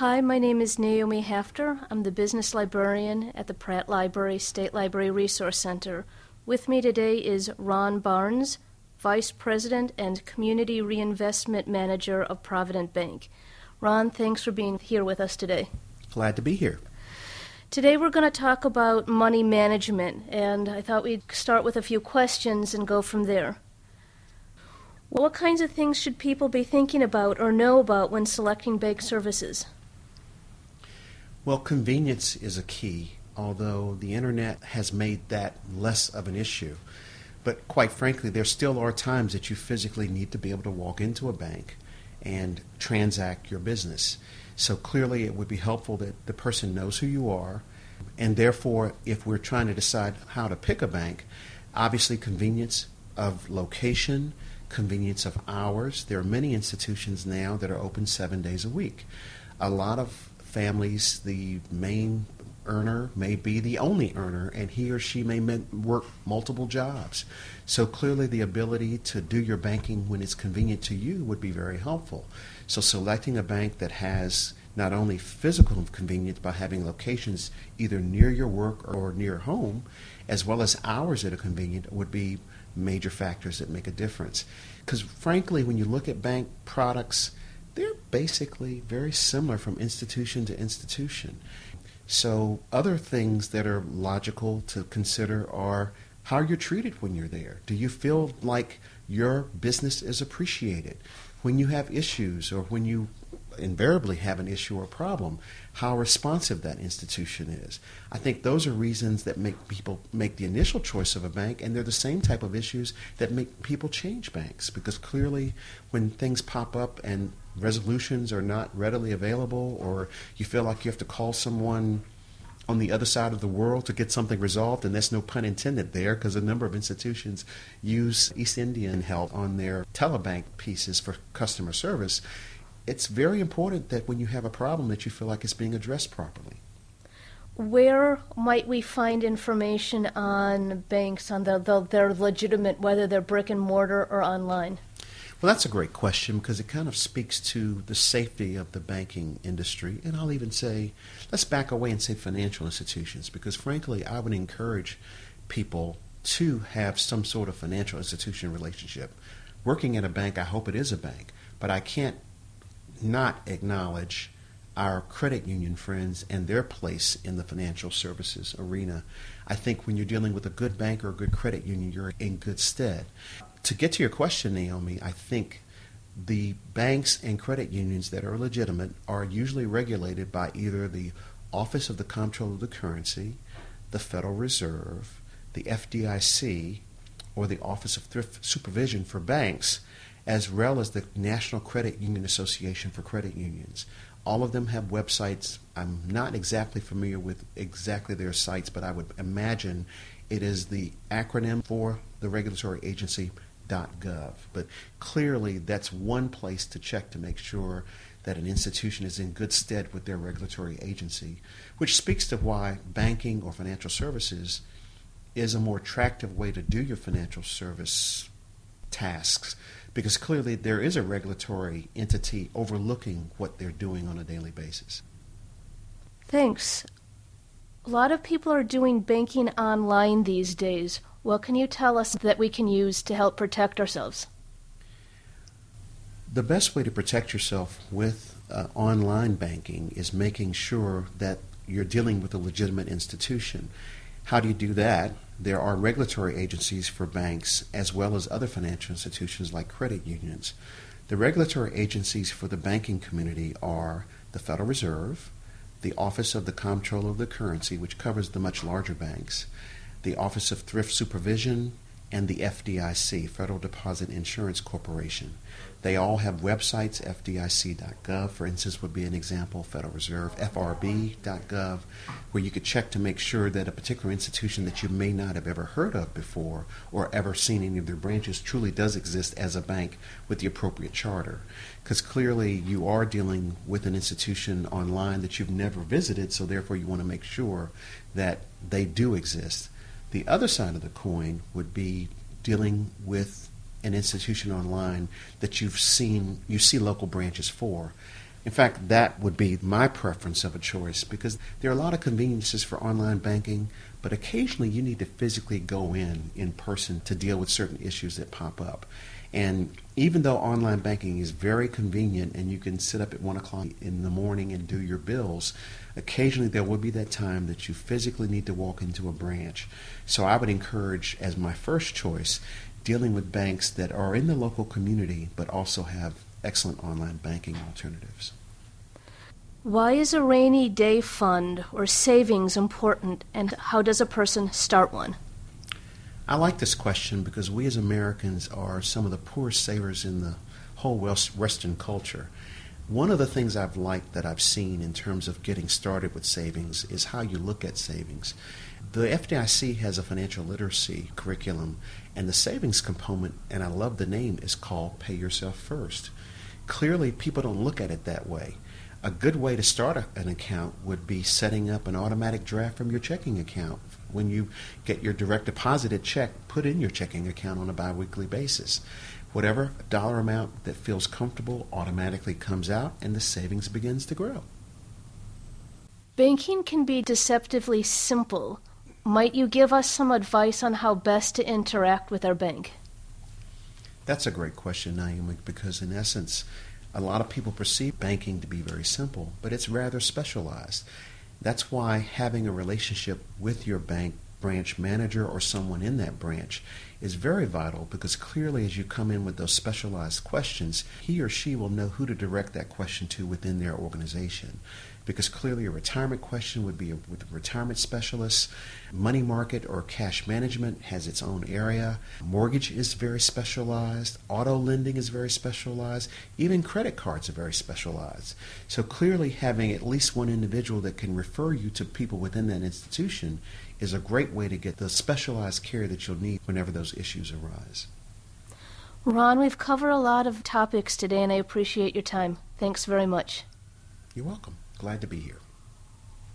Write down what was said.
Hi, my name is Naomi Hafter. I'm the business librarian at the Pratt Library State Library Resource Center. With me today is Ron Barnes, Vice President and Community Reinvestment Manager of Provident Bank. Ron, thanks for being here with us today. Glad to be here. Today we're going to talk about money management, and I thought we'd start with a few questions and go from there. What kinds of things should people be thinking about or know about when selecting bank services? Well, convenience is a key, although the internet has made that less of an issue. But quite frankly, there still are times that you physically need to be able to walk into a bank and transact your business. So clearly, it would be helpful that the person knows who you are. And therefore, if we're trying to decide how to pick a bank, obviously, convenience of location, convenience of hours. There are many institutions now that are open seven days a week. A lot of families, the main earner may be the only earner, and he or she may work multiple jobs. So clearly, the ability to do your banking when it's convenient to you would be very helpful. So, selecting a bank that has not only physical convenience by having locations either near your work or near home, as well as hours that are convenient, would be major factors that make a difference. Because frankly, when you look at bank products, they're basically very similar from institution to institution. So, other things that are logical to consider are how you're treated when you're there. Do you feel like your business is appreciated? When you have issues or when you invariably have an issue or problem, how responsive that institution is. I think those are reasons that make people make the initial choice of a bank, and they're the same type of issues that make people change banks because clearly when things pop up and resolutions are not readily available, or you feel like you have to call someone on the other side of the world to get something resolved, and that's no pun intended there because a number of institutions use East Indian help on their telebank pieces for customer service it's very important that when you have a problem that you feel like it's being addressed properly. Where might we find information on banks, on the, the, their legitimate, whether they're brick and mortar or online? Well, that's a great question because it kind of speaks to the safety of the banking industry. And I'll even say, let's back away and say financial institutions because, frankly, I would encourage people to have some sort of financial institution relationship. Working at a bank, I hope it is a bank, but I can't not acknowledge our credit union friends and their place in the financial services arena. I think when you're dealing with a good bank or a good credit union, you're in good stead. To get to your question, Naomi, I think the banks and credit unions that are legitimate are usually regulated by either the Office of the Comptroller of the Currency, the Federal Reserve, the FDIC, or the Office of Thrift Supervision for Banks as well as the National Credit Union Association for Credit Unions. All of them have websites. I'm not exactly familiar with exactly their sites, but I would imagine it is the acronym for the regulatory agency .gov. But clearly, that's one place to check to make sure that an institution is in good stead with their regulatory agency, which speaks to why banking or financial services is a more attractive way to do your financial service tasks because clearly there is a regulatory entity overlooking what they're doing on a daily basis. Thanks. A lot of people are doing banking online these days. What can you tell us that we can use to help protect ourselves? The best way to protect yourself with uh, online banking is making sure that you're dealing with a legitimate institution. How do you do that? There are regulatory agencies for banks as well as other financial institutions like credit unions. The regulatory agencies for the banking community are the Federal Reserve, the Office of the Comptroller of the Currency, which covers the much larger banks, the Office of Thrift Supervision, and the FDIC, Federal Deposit Insurance Corporation. They all have websites, FDIC.gov, for instance, would be an example, Federal Reserve, FRB.gov, where you could check to make sure that a particular institution that you may not have ever heard of before or ever seen any of their branches truly does exist as a bank with the appropriate charter. Because clearly you are dealing with an institution online that you've never visited, so therefore you want to make sure that they do exist. The other side of the coin would be dealing with an institution online that you've seen you see local branches for. In fact, that would be my preference of a choice because there are a lot of conveniences for online banking, but occasionally you need to physically go in in person to deal with certain issues that pop up. And even though online banking is very convenient and you can sit up at 1 o'clock in the morning and do your bills, occasionally there will be that time that you physically need to walk into a branch. So I would encourage, as my first choice, dealing with banks that are in the local community but also have excellent online banking alternatives. Why is a rainy day fund or savings important, and how does a person start one? I like this question because we as Americans are some of the poorest savers in the whole Western culture. One of the things I've liked that I've seen in terms of getting started with savings is how you look at savings. The FDIC has a financial literacy curriculum, and the savings component, and I love the name, is called Pay Yourself First. Clearly, people don't look at it that way. A good way to start an account would be setting up an automatic draft from your checking account. When you get your direct deposited check, put in your checking account on a biweekly basis. Whatever dollar amount that feels comfortable automatically comes out, and the savings begins to grow. Banking can be deceptively simple. Might you give us some advice on how best to interact with our bank? That's a great question, Naomi, because in essence, a lot of people perceive banking to be very simple, but it's rather specialized. That's why having a relationship with your bank branch manager or someone in that branch is very vital because clearly as you come in with those specialized questions, he or she will know who to direct that question to within their organization because clearly a retirement question would be with a retirement specialist. Money market or cash management has its own area. Mortgage is very specialized. Auto lending is very specialized. Even credit cards are very specialized. So clearly having at least one individual that can refer you to people within that institution is a great way to get the specialized care that you'll need whenever those issues arise. Ron, we've covered a lot of topics today and I appreciate your time. Thanks very much. You're welcome. Glad to be here.